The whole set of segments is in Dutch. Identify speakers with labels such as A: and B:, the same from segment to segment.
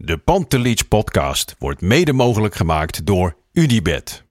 A: De Pantelich podcast wordt mede mogelijk gemaakt door UdiBet.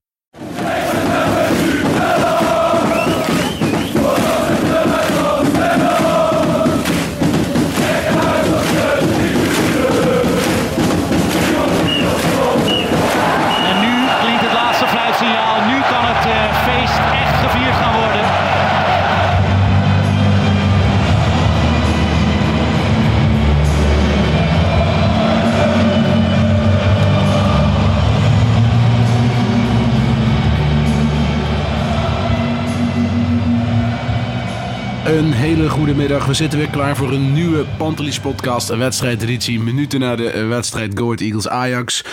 B: Hele goede middag. We zitten weer klaar voor een nieuwe Pantelis podcast. Een wedstrijdeditie. Minuten na de eh, wedstrijd Go Eagles Ajax.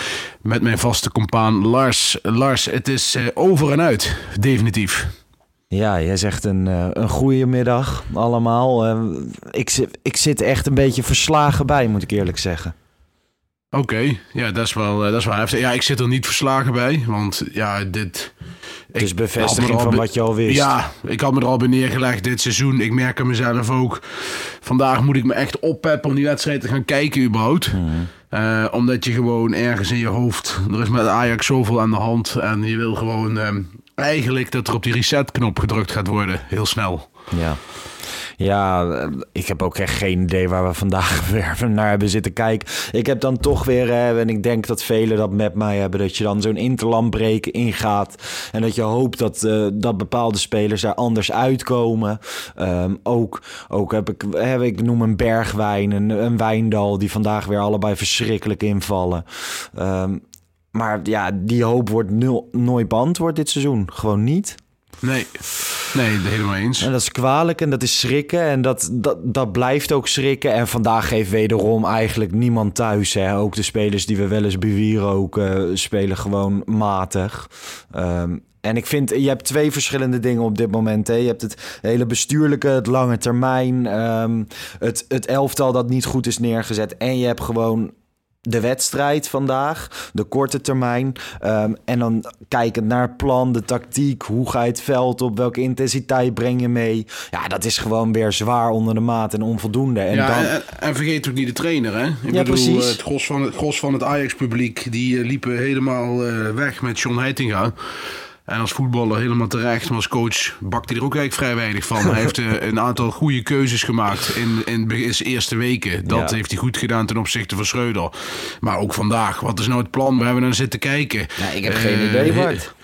B: Met mijn vaste compaan Lars. Lars, het is eh, over en uit. Definitief.
C: Ja, jij zegt een, eh, een goede middag allemaal. Ik, zit- ik zit echt een beetje verslagen bij, moet ik eerlijk zeggen.
B: Oké, ja, dat is, wel, dat is wel heftig. Ja, ik zit er niet verslagen bij. Want ja, dit...
C: Het is
B: ik
C: bevestiging van wat je al wist.
B: Ja, ik had me er al bij neergelegd dit seizoen. Ik merk aan mezelf ook. Vandaag moet ik me echt oppeppen om die wedstrijd te gaan kijken überhaupt.
C: Mhm.
B: Eh, omdat je gewoon ergens in je hoofd... Er is met Ajax zoveel aan de hand. En je wil gewoon ehm, eigenlijk dat er op die resetknop gedrukt gaat worden. Heel snel.
C: Ja. Ja, eh, ik heb ook echt geen idee waar we vandaag weer naar hebben zitten kijken. Ik heb dan toch weer, eh, en ik denk dat velen dat met mij hebben, dat je dan zo'n interlandbreken ingaat. En dat je hoopt dat, eh, dat bepaalde spelers daar anders uitkomen. Ehm, ook, ook heb ik, heb ik noem een Bergwijn, een, een Wijndal, die vandaag weer allebei verschrikkelijk invallen. Ehm, maar ja, die hoop wordt nul, nooit beantwoord dit seizoen. Gewoon niet.
B: Nee, nee, helemaal eens.
C: En dat is kwalijk en dat is schrikken. En dat, dat, dat blijft ook schrikken. En vandaag geeft wederom eigenlijk niemand thuis. Hè. Ook de spelers die we wel eens bewieroken spelen gewoon matig. Ehm, en ik vind, je hebt twee verschillende dingen op dit moment. Hè. Je hebt het hele bestuurlijke, het lange termijn. ehm, het, het elftal dat niet goed is neergezet. En je hebt gewoon de wedstrijd vandaag, de korte termijn. Ehm, en dan kijkend naar het plan, de tactiek, hoe ga je het veld op, welke intensiteit breng je mee. Ja, dat is gewoon weer zwaar onder de maat en onvoldoende. En
B: ja,
C: dan,
B: en, en vergeet ook niet de trainer, hè? Ik
C: Ja,
B: bedoel,
C: precies.
B: eh, Het gros van het, gros van het Ajax-publiek, die eh, liepen helemaal eh, weg met John Heitinga. En als voetballer helemaal terecht, maar als coach bakt hij er ook eigenlijk vrij weinig van. Hij heeft eh, een aantal goede keuzes gemaakt in, in, zijn eerste weken. Dat
C: Ja.
B: heeft hij goed gedaan ten opzichte van Schreuder. Maar ook vandaag, wat is nou het plan? We hebben naar zitten kijken.
C: Ik heb geen idee, Bart.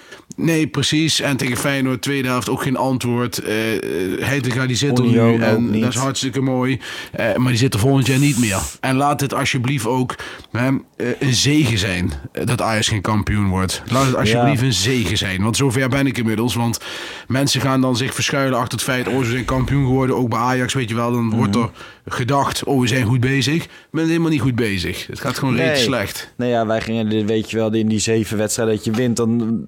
B: Nee, precies. En tegen Feyenoord, tweede helft, ook geen antwoord. Eh eh, Heitinga, die zit er nu en
C: niet.
B: dat is hartstikke mooi. Eh, maar die zit er volgend jaar niet meer. En laat het alsjeblieft ook een zegen zijn dat Ajax geen kampioen wordt. Laat het alsjeblieft
C: Ja.
B: een zegen zijn. Want zover ben ik inmiddels. Want mensen gaan dan zich verschuilen achter het feit... oh, ze zijn kampioen geworden, ook bij Ajax, weet je wel. Dan wordt
C: Mhm.
B: er gedacht, oh, we zijn goed bezig. We zijn helemaal niet goed bezig. Het gaat gewoon reeds
C: Nee.
B: slecht.
C: nou ja, wij gingen, weet je wel, in die zeven wedstrijden dat je wint, dan...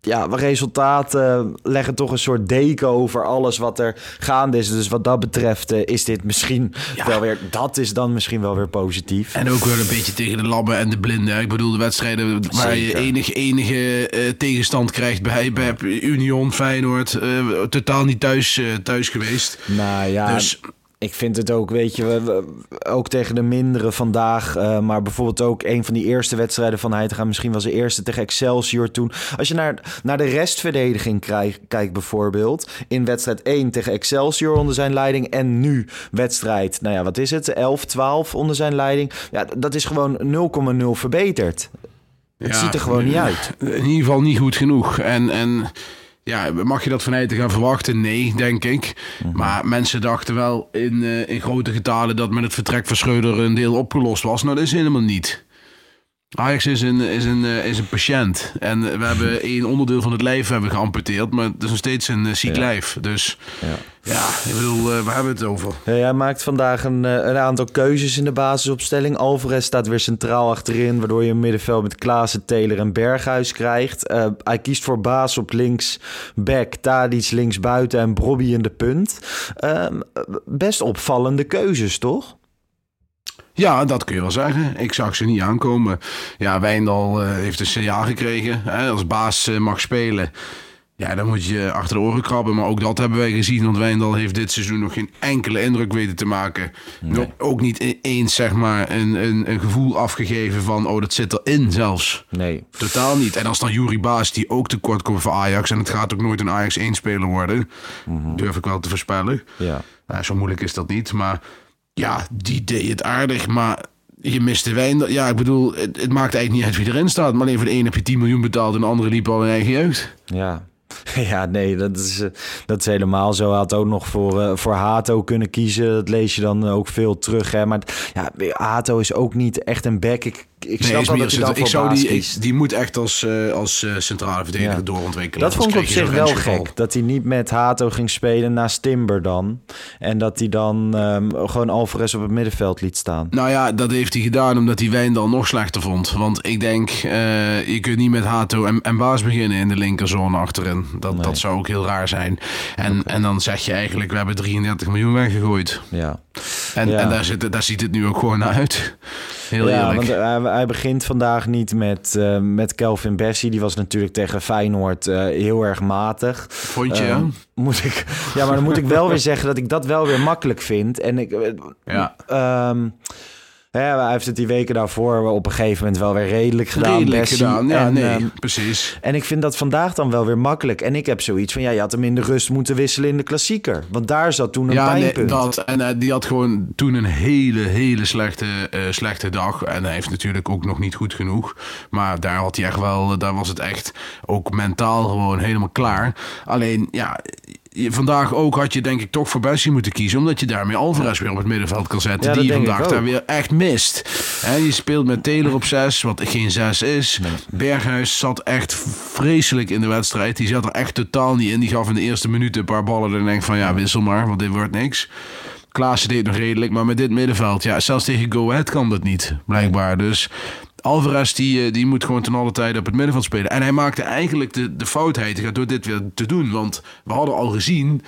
C: Ja, resultaten leggen toch een soort deken over alles wat er gaande is. Dus wat dat betreft eh, is dit misschien wel weer... Dat is dan misschien wel weer positief.
B: En ook wel een beetje tegen de labben en de blinden. Ik bedoel, de wedstrijden waar je
C: Zeker.
B: enige, enige eh, tegenstand krijgt bij, bij Union, Feyenoord. eh, totaal niet thuis, thuis geweest.
C: Nou ja,
B: Dus
C: ik vind het ook, weet je, we, we- ook tegen de mindere vandaag. eh, maar bijvoorbeeld ook een van die eerste wedstrijden van Heitinga. Misschien was de eerste tegen Excelsior toen. Als je naar, naar de restverdediging krijg- kijkt bijvoorbeeld. In wedstrijd 1 tegen Excelsior onder zijn leiding. En nu wedstrijd, nou ja, wat is het? 11, 12 onder zijn leiding. Ja, dat is gewoon 0,0 verbeterd. Het
B: ja,
C: ziet er gewoon niet uit.
B: In ieder geval niet goed genoeg. En, en ja, mag je dat van Heijten gaan verwachten? Nee, denk ik.
C: Mhm.
B: Maar mensen dachten wel in, eh, in grote getalen dat met het vertrek van Schreuder een deel opgelost was. Nou, dat is helemaal niet. Ajax is een, is, een, eh, is een patiënt. En we hebben één onderdeel van het lijf hebben geamputeerd. Maar het is nog steeds een eh, ziek
C: Ja.
B: lijf. Dus
C: Ja.
B: ja, ik bedoel, eh, waar hebben we het over?
C: Ja, hij maakt vandaag een, een aantal keuzes in de basisopstelling. Alvarez staat weer centraal achterin, waardoor je een middenveld met Klaassen, Taylor en Berghuis krijgt. Hij kiest voor Baas op links, back, Tadic links buiten en Brobby in de punt. Ehm, best opvallende keuzes, toch?
B: Ja, dat kun je wel zeggen. Ik zag ze niet aankomen. Ja, Wijndal eh, heeft een signaal gekregen. Hè, als baas eh, mag spelen. Ja, dan moet je achter de oren krabben. Maar ook dat hebben wij gezien. Want Wijndal heeft dit seizoen nog geen enkele indruk weten te maken. Nog, ook niet e- eens, zeg maar, een, een, een gevoel afgegeven van... oh, dat zit erin zelfs.
C: Nee.
B: Totaal niet. En als dan Jury Baas, die ook tekort komt voor Ajax... en het gaat ook nooit een Ajax 1-speler worden... durf ik wel te voorspellen.
C: Ja.
B: Nou, zo moeilijk is dat niet. Maar ja, die deed het aardig. Maar je mist de wijn. Ja, ik bedoel, het, maakt eigenlijk niet uit wie erin staat. Maar alleen voor de een heb je 10 miljoen betaald... en de andere liep al in eigen jeugd.
C: Ja. Ja, nee, dat is, eh, dat is helemaal zo. Hij had ook nog voor, eh, voor Hato kunnen kiezen. Dat lees je dan ook veel terug. Hè? Maar ja, Hato is ook niet echt een back. Ik, ik
B: Nee,
C: snap
B: is
C: wel
B: meer
C: dat hij dan
B: ik zou die, ik- die moet echt als, eh, als eh, centrale verdediger
C: Ja.
B: doorontwikkelen.
C: Dat vond ik op zich wel gek. Dat hij niet met Hato ging spelen naast Timber dan. En dat hij dan ehm, gewoon Alvarez op het middenveld liet staan.
B: Nou ja, dat heeft hij gedaan omdat hij Wijndal nog slechter vond. Want ik denk, eh, je kunt niet met Hato en, en Baas beginnen in de linkerzone achterin. Dat,
C: Nee.
B: dat zou ook heel raar zijn. En, en dan zeg je eigenlijk, we hebben 33 miljoen weggegooid.
C: Ja.
B: En,
C: Ja.
B: en daar, zit, daar ziet het nu ook gewoon uit. Heel
C: ja,
B: eerlijk.
C: want hij, hij begint vandaag niet met, eh, met Kelvin Bessie. Die was natuurlijk tegen Feyenoord eh, heel erg matig.
B: Vond je?
C: Ehm, moet ik, ja, maar dan moet ik wel weer zeggen dat ik dat wel weer makkelijk vind. En ik, eh,
B: Ja.
C: ehm, hè, hij heeft het die weken daarvoor op een gegeven moment wel weer redelijk gedaan.
B: Redelijk
C: Bessie.
B: gedaan. Ja,
C: En,
B: nee,
C: ehm,
B: precies.
C: en ik vind dat vandaag dan wel weer makkelijk. En ik heb zoiets van, ja, je had hem in de rust moeten wisselen in de klassieker. Want daar zat toen een
B: Ja, nee,
C: pijnpunt.
B: dat. En eh, die had gewoon toen een hele, hele slechte, eh, slechte dag. En hij heeft natuurlijk ook nog niet goed genoeg. Maar daar had hij echt wel, daar was het echt ook mentaal gewoon helemaal klaar. Alleen, ja, vandaag ook had je denk ik toch voor Bessie moeten kiezen. Omdat je daarmee Alvarez weer op het middenveld kan zetten.
C: Ja,
B: die vandaag daar weer echt mist. En je speelt met Taylor op 6, wat geen 6 is. Berghuis zat echt vreselijk in de wedstrijd. Die zat er echt totaal niet in. Die gaf in de eerste minuten een paar ballen. En denk van ja, wissel maar, want dit wordt niks. Klaassen deed nog redelijk, maar met dit middenveld, ja, zelfs tegen Go Ahead kan dat niet, blijkbaar. Dus Alvarez, die, eh, die moet gewoon ten alle tijde op het middenveld spelen. En hij maakte eigenlijk de, de foutheid door dit weer te doen. Want we hadden al gezien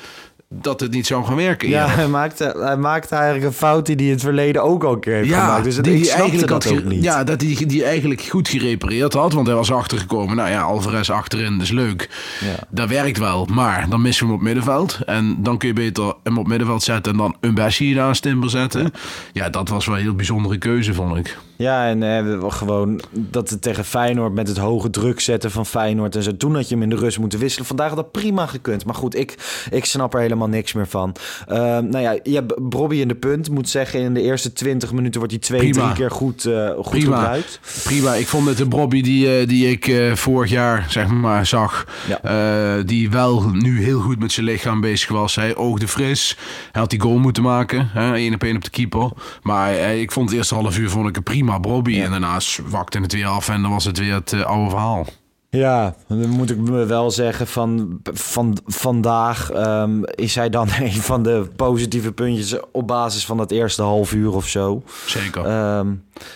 B: dat het niet zou gaan werken.
C: Ja, hij maakte, hij maakte eigenlijk een fout die hij in het verleden ook al keer heeft gemaakt. Dus het,
B: die
C: ik
B: eigenlijk
C: dat ook niet.
B: Ja, dat hij die eigenlijk goed gerepareerd had. Want hij was achtergekomen. Nou ja, Alvarez achterin, dat is leuk.
C: Ja.
B: Dat werkt wel. Maar dan missen we hem op middenveld. En dan kun je beter hem op middenveld zetten... en dan een Bessie naast Timber zetten. Ja, dat was wel een heel bijzondere keuze, vond ik.
C: Ja, en eh, gewoon dat het tegen Feyenoord met het hoge druk zetten van Feyenoord en zo. Toen had je hem in de rust moeten wisselen. Vandaag had dat prima gekund. Maar goed, ik, ik snap er helemaal niks meer van. Ehm, nou ja, je hebt Bobby in de punt. Moet zeggen, in de eerste 20 minuten wordt hij twee,
B: Prima.
C: drie keer goed, eh, goed
B: Prima.
C: gebruikt.
B: Prima. Ik vond het de Bobby die, eh, die ik eh, vorig jaar zeg maar zag.
C: Ja.
B: die wel nu heel goed met zijn lichaam bezig was. Hij oogde fris. Hij had die goal moeten maken. één op één op de keeper. Maar ik vond het eerste half uur vond ik een prima Bobby. En daarna zwakte het weer af. En dan was het weer het eh, oude verhaal.
C: Ja, dan moet ik me wel zeggen van, van vandaag ehm, is hij dan een van de positieve puntjes op basis van dat eerste half uur of zo.
B: Zeker.
C: Ehm,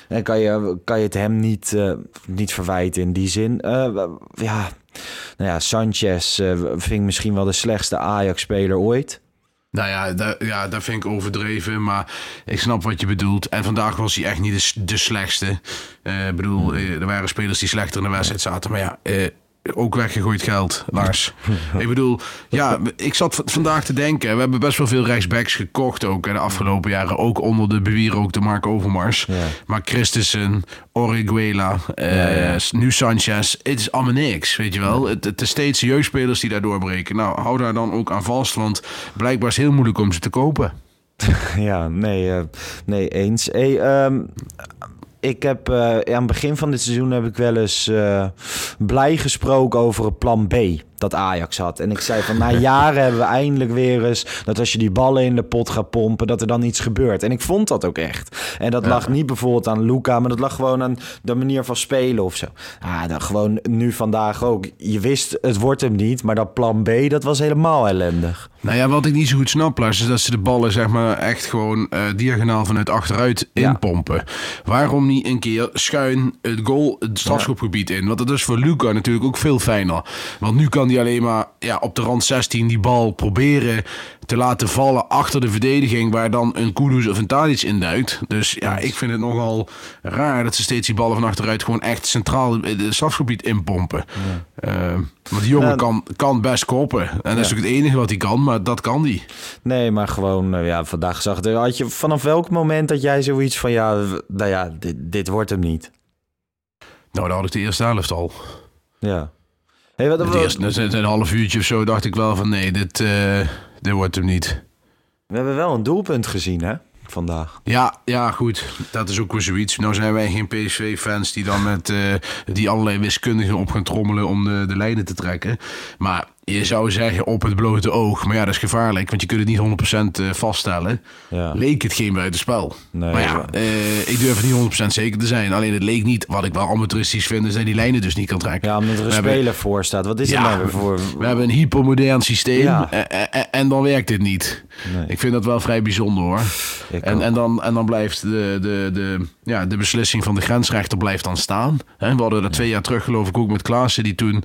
C: en kan je, kan je het hem niet, eh, niet verwijten in die zin. Eh, ja, nou ja, Sanchez ik misschien wel de slechtste Ajax-speler ooit.
B: Nou ja, da- ja, dat vind ik overdreven, maar ik snap wat je bedoelt. En vandaag was hij echt niet de, de slechtste. Eh, Ik bedoel, eh, er waren spelers die slechter in de wedstrijd zaten. Maar ja, eh, ook weggegooid geld, Lars. ik bedoel, ja, ik zat vandaag te denken. We hebben best wel veel rechtsbacks gekocht ook in de afgelopen jaren. Ook onder de bewier ook de Mark Overmars.
C: Ja.
B: Maar Christensen, Orihuela, eh,
C: Ja, ja.
B: nu Sanchez. Het is allemaal niks, weet je wel. Het, het is steeds jeugdspelers die daar doorbreken. Nou, hou daar dan ook aan vast, want blijkbaar is het heel moeilijk om ze te kopen.
C: Ja, nee, eh, nee eens. Hey, ehm, ik heb eh, aan het begin van dit seizoen heb ik wel eens eh, blij gesproken over plan B dat Ajax had. En ik zei van na jaren hebben we eindelijk weer eens dat als je die ballen in de pot gaat pompen, dat er dan iets gebeurt. En ik vond dat ook echt. En dat lag niet bijvoorbeeld aan Luca, maar dat lag gewoon aan de manier van spelen of zo. Ah, dan gewoon nu vandaag ook. Je wist het wordt hem niet, maar dat plan B dat was helemaal ellendig.
B: Nou ja, wat ik niet zo goed snap, Lars, is dat ze de ballen zeg maar echt gewoon eh, diagonaal vanuit achteruit
C: Ja.
B: inpompen. Waarom niet een keer schuin het goal, het strafschopgebied in? Want dat is voor Luca natuurlijk ook veel fijner. Want nu kan kan hij alleen maar ja, op de rand 16 die bal proberen te laten vallen achter de verdediging, waar dan een Kudus of een Tadic induikt. Dus ja, ik vind het nogal raar dat ze steeds die ballen van achteruit gewoon echt centraal het strafgebied inpompen. Ja. want die jongen
C: Ja.
B: kan, kan best koppen. En dat is ook het enige wat hij kan, maar dat kan hij.
C: Nee, maar gewoon, eh, ja, vandaag zag het. Had je vanaf welk moment dat jij zoiets van, ja, nou ja, dit, dit wordt hem niet?
B: Nou, dat had ik de eerste helft al.
C: Ja. Hey, wat,
B: Het eerste, een half uurtje of zo dacht ik wel van nee, dit, eh, dit wordt hem niet.
C: We hebben wel een doelpunt gezien, hè, vandaag.
B: Ja, ja, goed. Dat is ook weer zoiets. Nou zijn wij geen PSV-fans die dan met eh, die allerlei wiskundigen op gaan trommelen om de, de lijnen te trekken. Maar je zou zeggen op het blote oog. Maar ja, dat is gevaarlijk, want je kunt het niet 100% eh, vaststellen.
C: Ja.
B: Leek het geen buitenspel.
C: Nee,
B: maar ja, eh, ik durf het niet 100% zeker te zijn. Alleen het leek niet. Wat ik wel amateuristisch vind, is dat die lijnen dus niet kan trekken.
C: Ja, omdat er een
B: We hebben-
C: speler voor staat. Wat is het nou weer voor...
B: we hebben een hypermodern systeem
C: Ja.
B: en, en, en dan werkt dit niet.
C: Nee.
B: Ik vind dat wel vrij bijzonder hoor. En, en, dan, en dan blijft de, de, de, ja, de beslissing van de grensrechter blijft dan staan. We hadden dat twee jaar terug geloof ik ook met Klaassen die toen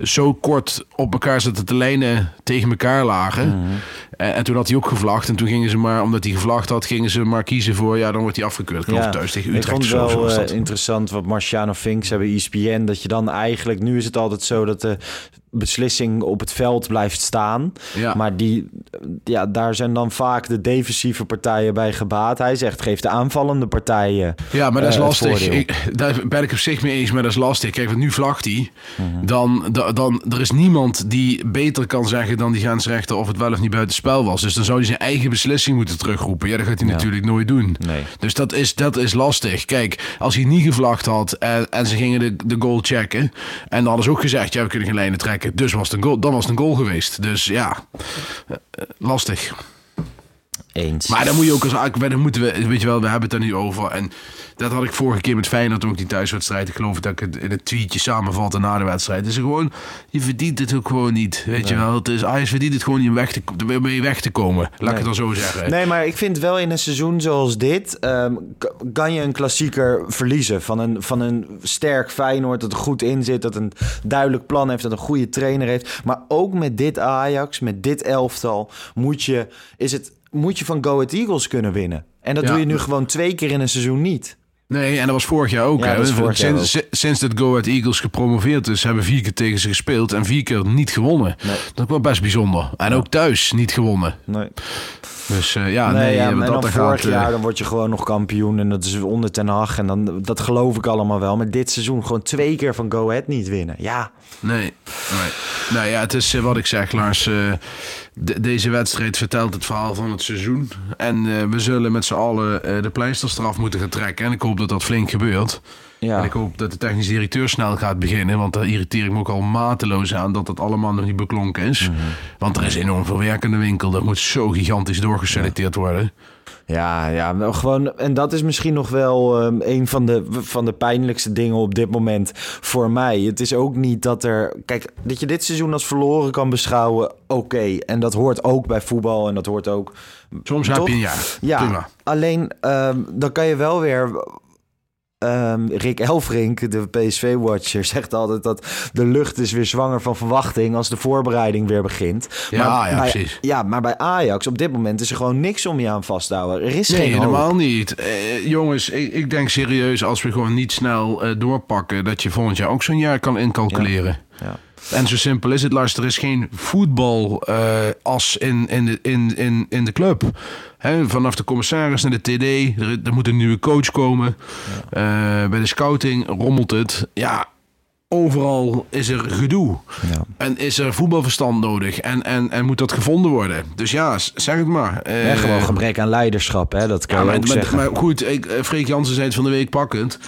B: zo kort op elkaar zaten te lijnen tegen elkaar lagen.
C: Mhm.
B: en, en toen had hij ook gevlacht. En toen gingen ze maar, omdat hij gevlacht had, gingen ze maar kiezen voor, ja dan wordt hij afgekeurd. Ik geloof thuis tegen
C: ik
B: Utrecht
C: vond het wel eh, interessant wat Marciano Finks hebben ESPN. Dat je dan eigenlijk, nu is het altijd zo dat de beslissing op het veld blijft staan.
B: Ja.
C: Maar die, ja, daar zijn dan vaak de defensieve partijen bij gebaat. Hij zegt, geef de aanvallende partijen.
B: Ja, maar dat is
C: eh,
B: lastig. Ik, daar ben ik op zich mee eens, maar dat is lastig. Kijk, want nu vlagt hij.
C: Mhm.
B: Dan, da- dan, er is niemand die beter kan zeggen dan die grensrechter of het wel of niet buitenspel was. Dus dan zou hij zijn eigen beslissing moeten terugroepen. Ja, dat gaat hij
C: Ja.
B: natuurlijk nooit doen.
C: Nee.
B: Dus dat is, dat is lastig. Kijk, als hij niet gevlacht had en, en ze gingen de, de goal checken. En dan hadden ze ook gezegd, ja, we kunnen geen lijnen trekken. Dus was het een goal, dan was het een goal geweest. Dus ja, eh, eh, lastig.
C: Eens.
B: Maar dan moet je ook als dan moeten we, weet je wel, we hebben het er nu over. En dat had ik vorige keer met Feyenoord ook die thuiswedstrijd. Ik geloof dat ik het in het tweetje samenvatte na de wedstrijd. Is gewoon, je verdient het ook gewoon niet. Weet je wel, het is, Ajax verdient het gewoon niet om weg te, mee weg te komen. Laat ik het dan zo zeggen.
C: Nee, maar ik vind wel in een seizoen zoals dit... ehm, kan je een klassieker verliezen. Van een, van een sterk Feyenoord dat er goed in zit... dat een duidelijk plan heeft, dat een goede trainer heeft. Maar ook met dit Ajax, met dit elftal... moet je, is het, moet je van Go Ahead Eagles kunnen winnen. En dat
B: Ja.
C: doe je nu gewoon twee keer in een seizoen niet.
B: Nee, en dat was vorig jaar ook.
C: Ja,
B: hè.
C: dat was vorig jaar
B: sinds, si- sinds dat Go Ahead Eagles gepromoveerd is, hebben vier keer tegen ze gespeeld en vier keer niet gewonnen. Dat wel best bijzonder. En ook thuis niet gewonnen.
C: Nee,
B: Dus eh, ja,
C: nee,
B: nee,
C: ja, en
B: dat
C: dan vorig
B: gaat, eh,
C: jaar dan word je gewoon nog kampioen... en dat is onder Ten Hag. En dan, dat geloof ik allemaal wel. Maar dit seizoen gewoon twee keer van Go Ahead niet winnen. Ja,
B: Nee, nee. Nou ja, het is eh, wat ik zeg, Lars. eh, de- deze wedstrijd vertelt het verhaal van het seizoen. En eh, we zullen met z'n allen eh, de pleisterstraf moeten gaan trekken. En ik hoop dat dat flink gebeurt.
C: Ja.
B: En ik hoop dat de technische directeur snel gaat beginnen. Want daar irriteer ik me ook al mateloos aan dat dat allemaal nog niet beklonken is.
C: Mhm.
B: Want er is enorm veel werk in de winkel. Dat moet zo gigantisch doorgeselecteerd worden.
C: Ja, ja, wel gewoon. En dat is misschien nog wel ehm, een van de, van de pijnlijkste dingen op dit moment voor mij. Het is ook niet dat er. Kijk, dat je dit seizoen als verloren kan beschouwen, oké. En dat hoort ook bij voetbal en dat hoort ook.
B: Soms heb je een jaar.
C: Ja,
B: Prima.
C: alleen ehm, dan kan je wel weer. Ehm, Rick Elfrink, de PSV-watcher, zegt altijd dat de lucht is weer zwanger van verwachting als de voorbereiding weer begint.
B: Ja, ja,
C: bij,
B: precies.
C: Ja, maar bij Ajax op dit moment is er gewoon niks om je aan vast te houden. Er is
B: Nee,
C: geen hoop.
B: helemaal niet. Eh, jongens, ik, ik denk serieus als we gewoon niet snel eh, doorpakken... dat je volgend jaar ook zo'n jaar kan incalculeren.
C: Ja.
B: En zo simpel is het, Lars. Er is geen voetbal eh, as in, in, de, in, in, in de club. Vanaf de commissaris naar de TD. Er, er moet een nieuwe coach komen. Eh, bij de scouting rommelt het. Ja, overal is er gedoe.
C: Ja.
B: En is er voetbalverstand nodig. En, en, en moet dat gevonden worden. Dus ja, zeg het maar. Eh,
C: gewoon gebrek aan leiderschap, hè? dat kan
B: ja,
C: je
B: maar,
C: ook
B: maar,
C: zeggen.
B: maar goed, ik, eh, Freek Jansen zei het van de week pakkend.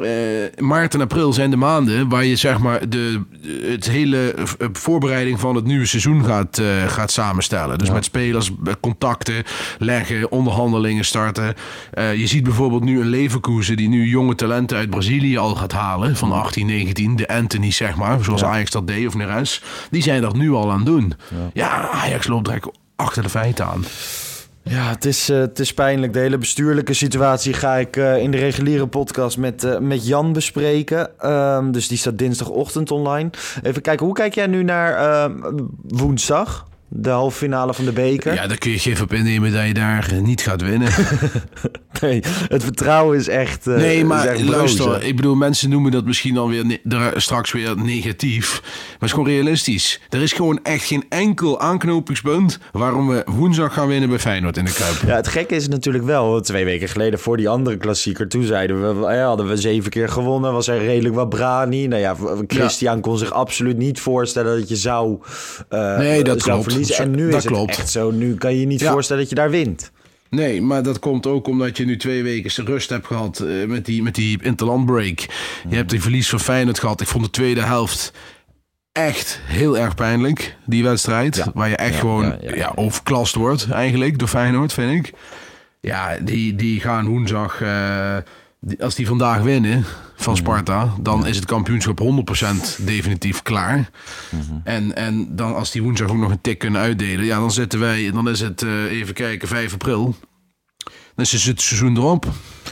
B: Eh, maart en april zijn de maanden waar je zeg maar de, het hele eh, voorbereiding van het nieuwe seizoen gaat, eh, gaat samenstellen. Dus met spelers contacten leggen, onderhandelingen starten. Je ziet bijvoorbeeld nu een Leverkusen die nu jonge talenten uit Brazilië al gaat halen. Van 18, 19, de Anthony zeg maar, zoals Ajax dat deed of Neres. Die zijn dat nu al aan het doen. Ja, Ajax loopt direct achter de feiten aan.
C: Ja, het is, eh, het is pijnlijk. De hele bestuurlijke situatie ga ik eh, in de reguliere podcast met, eh, met Jan bespreken. Ehm, dus die staat dinsdagochtend online. Even kijken, hoe kijk jij nu naar ehm, woensdag? De halve finale van de beker.
B: Ja, daar kun je gif op innemen dat je daar niet gaat winnen.
C: Nee, het vertrouwen is echt. eh,
B: nee, maar
C: echt
B: luister, ik bedoel, mensen noemen dat misschien dan weer straks weer negatief. Maar het is gewoon realistisch. Er is gewoon echt geen enkel aanknopingspunt waarom we woensdag gaan winnen bij Feyenoord in de Kuip.
C: Ja, het gekke is natuurlijk wel, twee weken geleden voor die andere klassieker, toen zeiden we, ja, hadden we zeven keer gewonnen, was er redelijk wat brani. Nou ja, Christian kon zich absoluut niet voorstellen dat je zou, eh,
B: Nee, dat
C: zou
B: klopt.
C: verliezen. En nu
B: Dat
C: is het
B: klopt.
C: echt zo, nu kan je je niet
B: Ja.
C: voorstellen dat je daar wint.
B: Nee, maar dat komt ook omdat je nu twee weken rust hebt gehad eh, met die, met die interlandbreak. Je hebt een verlies van Feyenoord gehad. Ik vond de tweede helft echt heel erg pijnlijk, die wedstrijd.
C: Ja.
B: Waar je echt
C: Ja,
B: gewoon
C: ja,
B: overklast wordt eigenlijk door Feyenoord, vind ik. Ja, die, die gaan woensdag... eh, als die vandaag winnen van Sparta, dan is het kampioenschap 100% definitief klaar. En, en dan als die woensdag ook nog een tik kunnen uitdelen, ja, dan zitten wij, dan is het eh, even kijken, 5 april. Dan is het seizoen erop.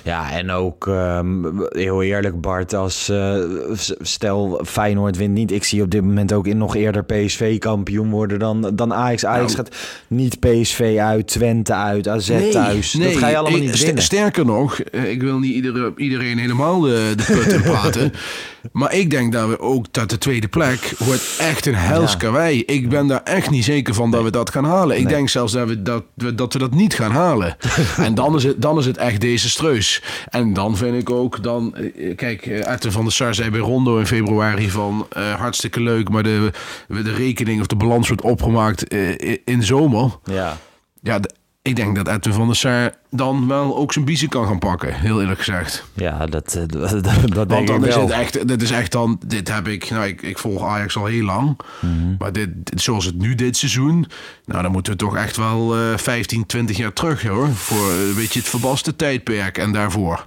C: Ja, en ook ehm, heel eerlijk, Bart, als eh, s- stel Feyenoord wint niet. Ik zie op dit moment ook in nog eerder PSV kampioen worden dan, dan Ajax. Ajax
B: Nou.
C: gaat niet PSV uit, Twente uit, AZ thuis. dat ga je allemaal niet
B: st-
C: winnen.
B: Sterker nog, eh, ik wil niet iedere, iedereen helemaal de, de put in praten. maar ik denk dat we ook dat de tweede plek wordt echt een hels
C: Ja.
B: Ik ben daar echt niet zeker van dat we dat gaan halen. Ik
C: Nee.
B: denk zelfs dat we dat, we, dat we dat niet gaan halen. en dan is, het, dan is het echt desastreus. En dan vind ik ook, dan, eh, kijk, eh, Arten van der Sar zei bij Rondo in februari van eh, hartstikke leuk, maar de, de rekening of de balans wordt opgemaakt eh, in zomer.
C: Ja.
B: Ja, ik denk dat Edwin van der Sar dan wel ook zijn biezen kan gaan pakken, heel eerlijk gezegd.
C: Ja, dat, eh, dat, dat denk
B: Want
C: ik
B: dan is
C: wel.
B: het echt, dit is echt dan, dit heb ik, nou ik, ik volg Ajax al heel lang.
C: Mhm.
B: Maar dit, dit- zoals het nu dit seizoen, nou dan moeten we toch echt wel eh 15, 20 jaar terug hoor. Voor eh, een beetje het verbaste tijdperk en daarvoor.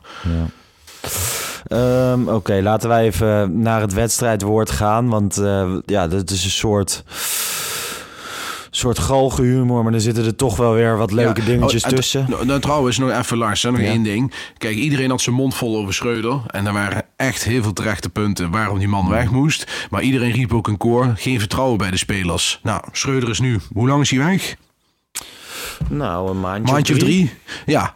C: Ehm, Oké, laten wij even naar het wedstrijdwoord gaan. Want eh, ja, dat is een soort, soort galgenhumor. Maar er zitten er toch wel weer wat leuke
B: Ja.
C: dingetjes
B: Oh, en-
C: tussen.
B: Nou, nou, trouwens, nog even Lars, hè, nog
C: Ja.
B: één ding. Kijk, iedereen had zijn mond vol over Schreuder. En er waren echt heel veel terechte punten waarom die man weg moest. Maar iedereen riep ook in koor, geen vertrouwen bij de spelers. Nou, Schreuder is nu, hoe lang is hij weg?
C: Nou, een maandje,
B: Maandje of drie? Ja, de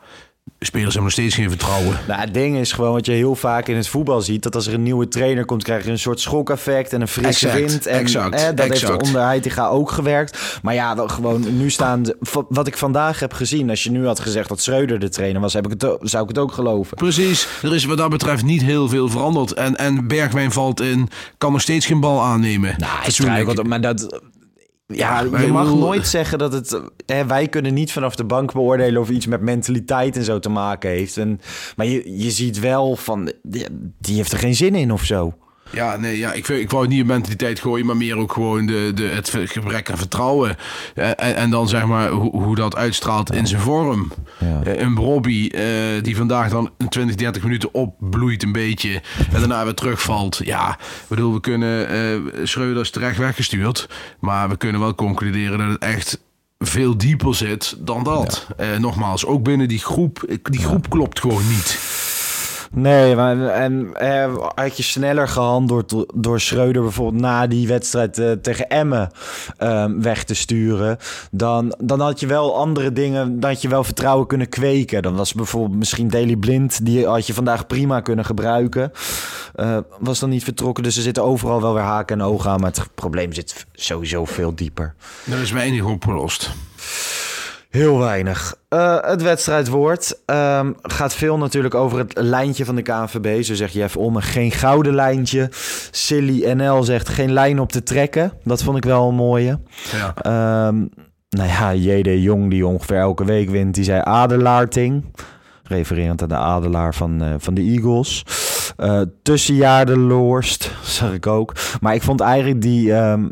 B: spelers hebben nog steeds geen vertrouwen.
C: Nou, het ding is gewoon wat je heel vaak in het voetbal ziet: dat als er een nieuwe trainer komt, krijg je een soort schokeffect en een frisse
B: Exact,
C: wind. En
B: exact,
C: eh, dat heeft er onder Heitinga ook gewerkt. Maar ja, dan gewoon nu staan. de- wat ik vandaag heb gezien, als je nu had gezegd dat Schreuder de trainer was, heb ik het, zou ik het ook geloven.
B: Precies, er is wat dat betreft niet heel veel veranderd. En, en Bergwijn valt in, kan nog steeds geen bal aannemen.
C: Nou, hij struikelt, maar dat... Ja,
B: Ja,
C: je mag nooit zeggen dat het... Hè, wij kunnen niet vanaf de bank beoordelen of iets met mentaliteit en zo te maken heeft. En, maar je, je ziet wel van, die, die heeft er geen zin in of zo.
B: Ja, nee, ja, ik, ik wou het niet op mentaliteit gooien, maar meer ook gewoon de, de, het gebrek aan vertrouwen. Eh, en, en dan zeg maar hoe, hoe dat uitstraalt in zijn vorm.
C: Ja.
B: Eh, een Robbie eh, die vandaag dan in 20, 30 minuten opbloeit een beetje en daarna weer terugvalt. Ja, ik bedoel, we kunnen eh Schreuders terecht weggestuurd, maar we kunnen wel concluderen dat het echt veel dieper zit dan dat. Nogmaals, ook binnen die groep, die groep klopt gewoon niet.
C: Nee, maar en, eh, had je sneller gehandeld door, Schreuder bijvoorbeeld na die wedstrijd eh, tegen Emmen ehm, weg te sturen, dan, dan had je wel andere dingen, had je wel vertrouwen kunnen kweken. Dan was bijvoorbeeld misschien Daily Blind, die had je vandaag prima kunnen gebruiken. Eh, was dan niet vertrokken, dus er zitten overal wel weer haken en ogen aan, maar het probleem zit sowieso veel dieper.
B: Er is weinig opgelost.
C: Heel weinig. Eh, het wedstrijdwoord ehm, gaat veel natuurlijk over het lijntje van de KNVB. Zo zegt Jeff Omme, geen gouden lijntje. Silly NL zegt geen lijn op te trekken. Dat vond ik wel een mooie.
B: Ja.
C: Ehm, nou ja, J.D. Jong, die ongeveer elke week wint, die zei Adelaarting. Refererend aan de adelaar van, eh, van de Eagles. Eh tussenjaar de Loorst, zag ik ook. Maar ik vond eigenlijk die... ehm,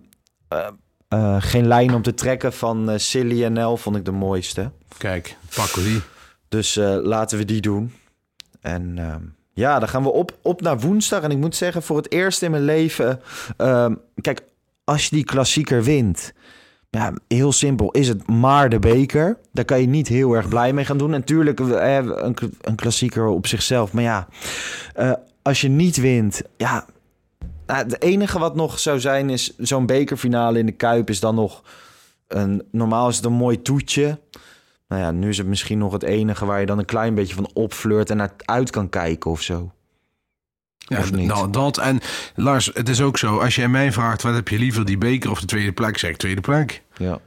C: eh, geen lijn op te trekken van eh Silly NL vond ik de mooiste.
B: Kijk, pakken we die.
C: Dus eh, laten we die doen. En ehm, ja, dan gaan we op, op naar woensdag. En ik moet zeggen, voor het eerst in mijn leven... ehm, kijk, als je die klassieker wint... ja, heel simpel, is het maar de beker. Daar kan je niet heel erg blij mee gaan doen. Natuurlijk eh, een, een klassieker op zichzelf. Maar ja, als je niet wint, ja... Nou, het enige wat nog zou zijn is zo'n bekerfinale in de Kuip is dan nog... Een, normaal is het een mooi toetje. Nou ja, nu is het misschien nog het enige waar je dan een klein beetje van opfleurt en naar uit kan kijken of zo.
B: Ja, nou, dat. En Lars, het is ook zo. Als jij mij vraagt, wat heb je liever, die beker of de tweede plek? Zeg ik tweede plek.
C: Ja.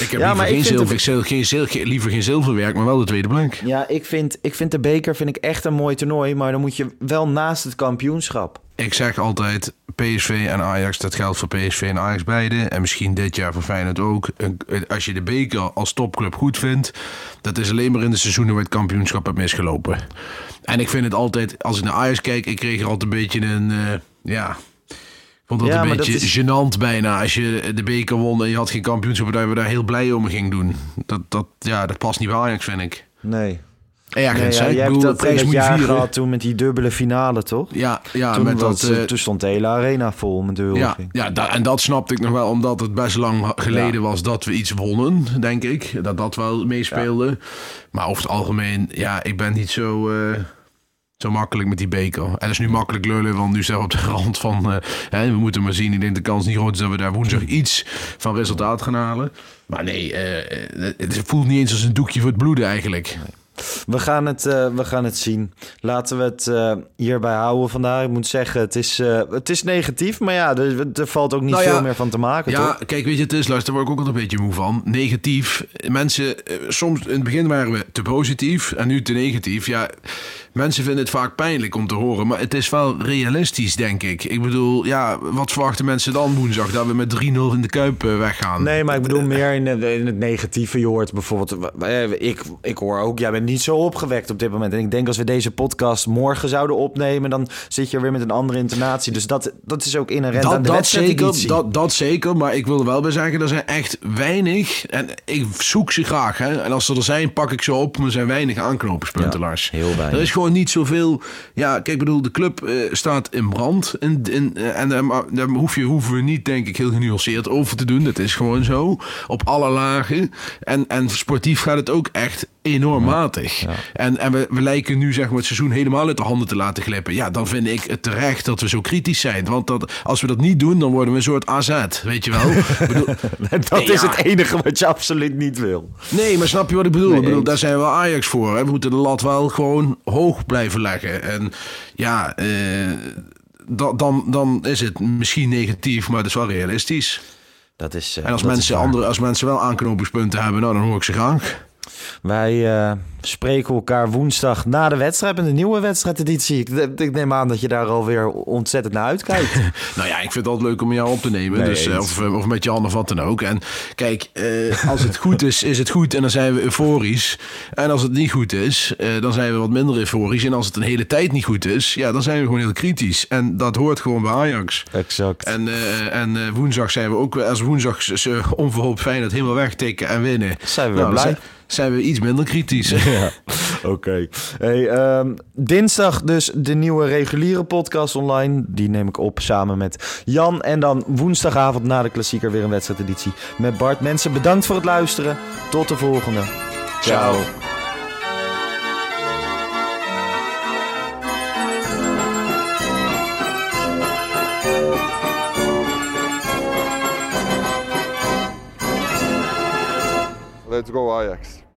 B: Ik heb ja, liever, geen zilver, het... geen, geen, liever geen zilverwerk, maar wel de tweede plek.
C: Ja, ik vind, ik vind de beker vind ik echt een mooi toernooi. Maar dan moet je wel naast het kampioenschap.
B: Ik zeg altijd, PSV en Ajax, dat geldt voor PSV en Ajax beide. En misschien dit jaar voor Feyenoord ook. Als je de beker als topclub goed vindt... dat is alleen maar in de seizoenen waar het kampioenschap hebt misgelopen. En ik vind het altijd, als ik naar Ajax kijk... ik kreeg er altijd een beetje een... Uh, ja, vond dat een beetje is... gênant bijna. Als je de beker won en je had geen kampioenschap... dat we daar heel blij om ging doen. Dat, dat, ja, dat past niet bij Ajax, vind ik.
C: Nee.
B: Ja, nee,
C: ja, je hebt dat, dat jaar gehad toen met die dubbele finale, toch?
B: Ja, ja
C: toen,
B: met dat,
C: uh, toen stond de hele arena vol met de
B: Ja, ja en dat snapte ik nog wel, omdat het best lang geleden was dat we iets wonnen, denk ik. Dat dat wel meespeelde. Maar over het algemeen, ja, ik ben niet zo... Uh, zo makkelijk met die beker. En dat is nu makkelijk lullen, want nu zijn we op de rand van... Uh, hè, we moeten maar zien. Ik denk de kans niet groot is dat we daar woensdag iets van resultaat gaan halen. Maar nee, uh, het voelt niet eens als een doekje voor het bloeden eigenlijk.
C: We gaan het, uh, we gaan het zien. Laten we het uh, hierbij houden vandaag. Ik moet zeggen, het is, uh, het is negatief. Maar ja, er, er valt ook niet nou veel meer van te maken,
B: Ja,
C: toch?
B: kijk, weet je, het is, luister, daar word ik ook altijd een beetje moe van. Negatief. Mensen, soms in het begin waren we te positief en nu te negatief. Ja, mensen vinden het vaak pijnlijk om te horen. Maar het is wel realistisch, denk ik. Ik bedoel, ja, wat verwachten mensen dan woensdag? Dat we met 3-0 in de Kuip weggaan?
C: Nee, maar ik bedoel meer in, in het negatieve. Je hoort bijvoorbeeld, ik, ik hoor ook, jij bent niet zo opgewekt op dit moment. En ik denk als we deze podcast morgen zouden opnemen, dan zit je er weer met een andere intonatie. Dus dat, dat is ook inherent
B: dat,
C: aan de
B: dat zeker, dat, dat zeker, maar ik wil er wel bij zeggen, er zijn echt weinig. En ik zoek ze graag. Hè. En als ze er zijn, pak ik ze op. Maar er zijn weinig aanknopingspunten, ja, Lars.
C: Heel weinig.
B: Er is gewoon niet zoveel. Ja, kijk, bedoel, de club uh, staat in brand. In, in, uh, en uh, daar hoef je, hoeven we niet, denk ik, heel genuanceerd over te doen. Dat is gewoon zo. Op alle lagen. En, en sportief gaat het ook echt enorm matig. En, en we, we lijken nu zeg maar, het seizoen helemaal uit de handen te laten glippen. Ja, dan vind ik het terecht dat we zo kritisch zijn. Want dat, als we dat niet doen, dan worden we een soort AZ. Weet je wel?
C: bedoel, dat is het enige wat je absoluut niet wil.
B: Nee, maar snap je wat ik bedoel? ik bedoel, daar zijn we Ajax voor. Hè? We moeten de lat wel gewoon hoog blijven leggen. En ja, eh, dan, dan is het misschien negatief, maar het is wel realistisch.
C: Dat is, uh,
B: en als mensen, andere, als mensen wel aanknopingspunten hebben, nou, dan hoor ik ze graag.
C: Wij uh, spreken elkaar woensdag na de wedstrijd met een nieuwe wedstrijdeditie. Ik, ik neem aan dat je daar alweer ontzettend naar uitkijkt.
B: nou ja, ik vind het altijd leuk om jou op te nemen. Nee, dus, uh, of, of met Jan of wat dan ook. En kijk, uh, als het goed is, is het goed en dan zijn we euforisch. En als het niet goed is, dan zijn we wat minder euforisch. En als het een hele tijd niet goed is, ja, dan zijn we gewoon heel kritisch. En dat hoort gewoon bij Ajax.
C: Exact.
B: En, en woensdag zijn we ook, als woensdag onverhoopt fijn het helemaal wegtikken en winnen.
C: Zijn we nou, blij
B: zijn we iets minder kritisch.
C: Ja, oké. Hey, um, dinsdag dus de nieuwe reguliere podcast online. Die neem ik op samen met Jan. En dan woensdagavond na de klassieker weer een wedstrijdeditie met Bart. Mensen, bedankt voor het luisteren. Tot de volgende. Ciao.
D: Let's go Ajax.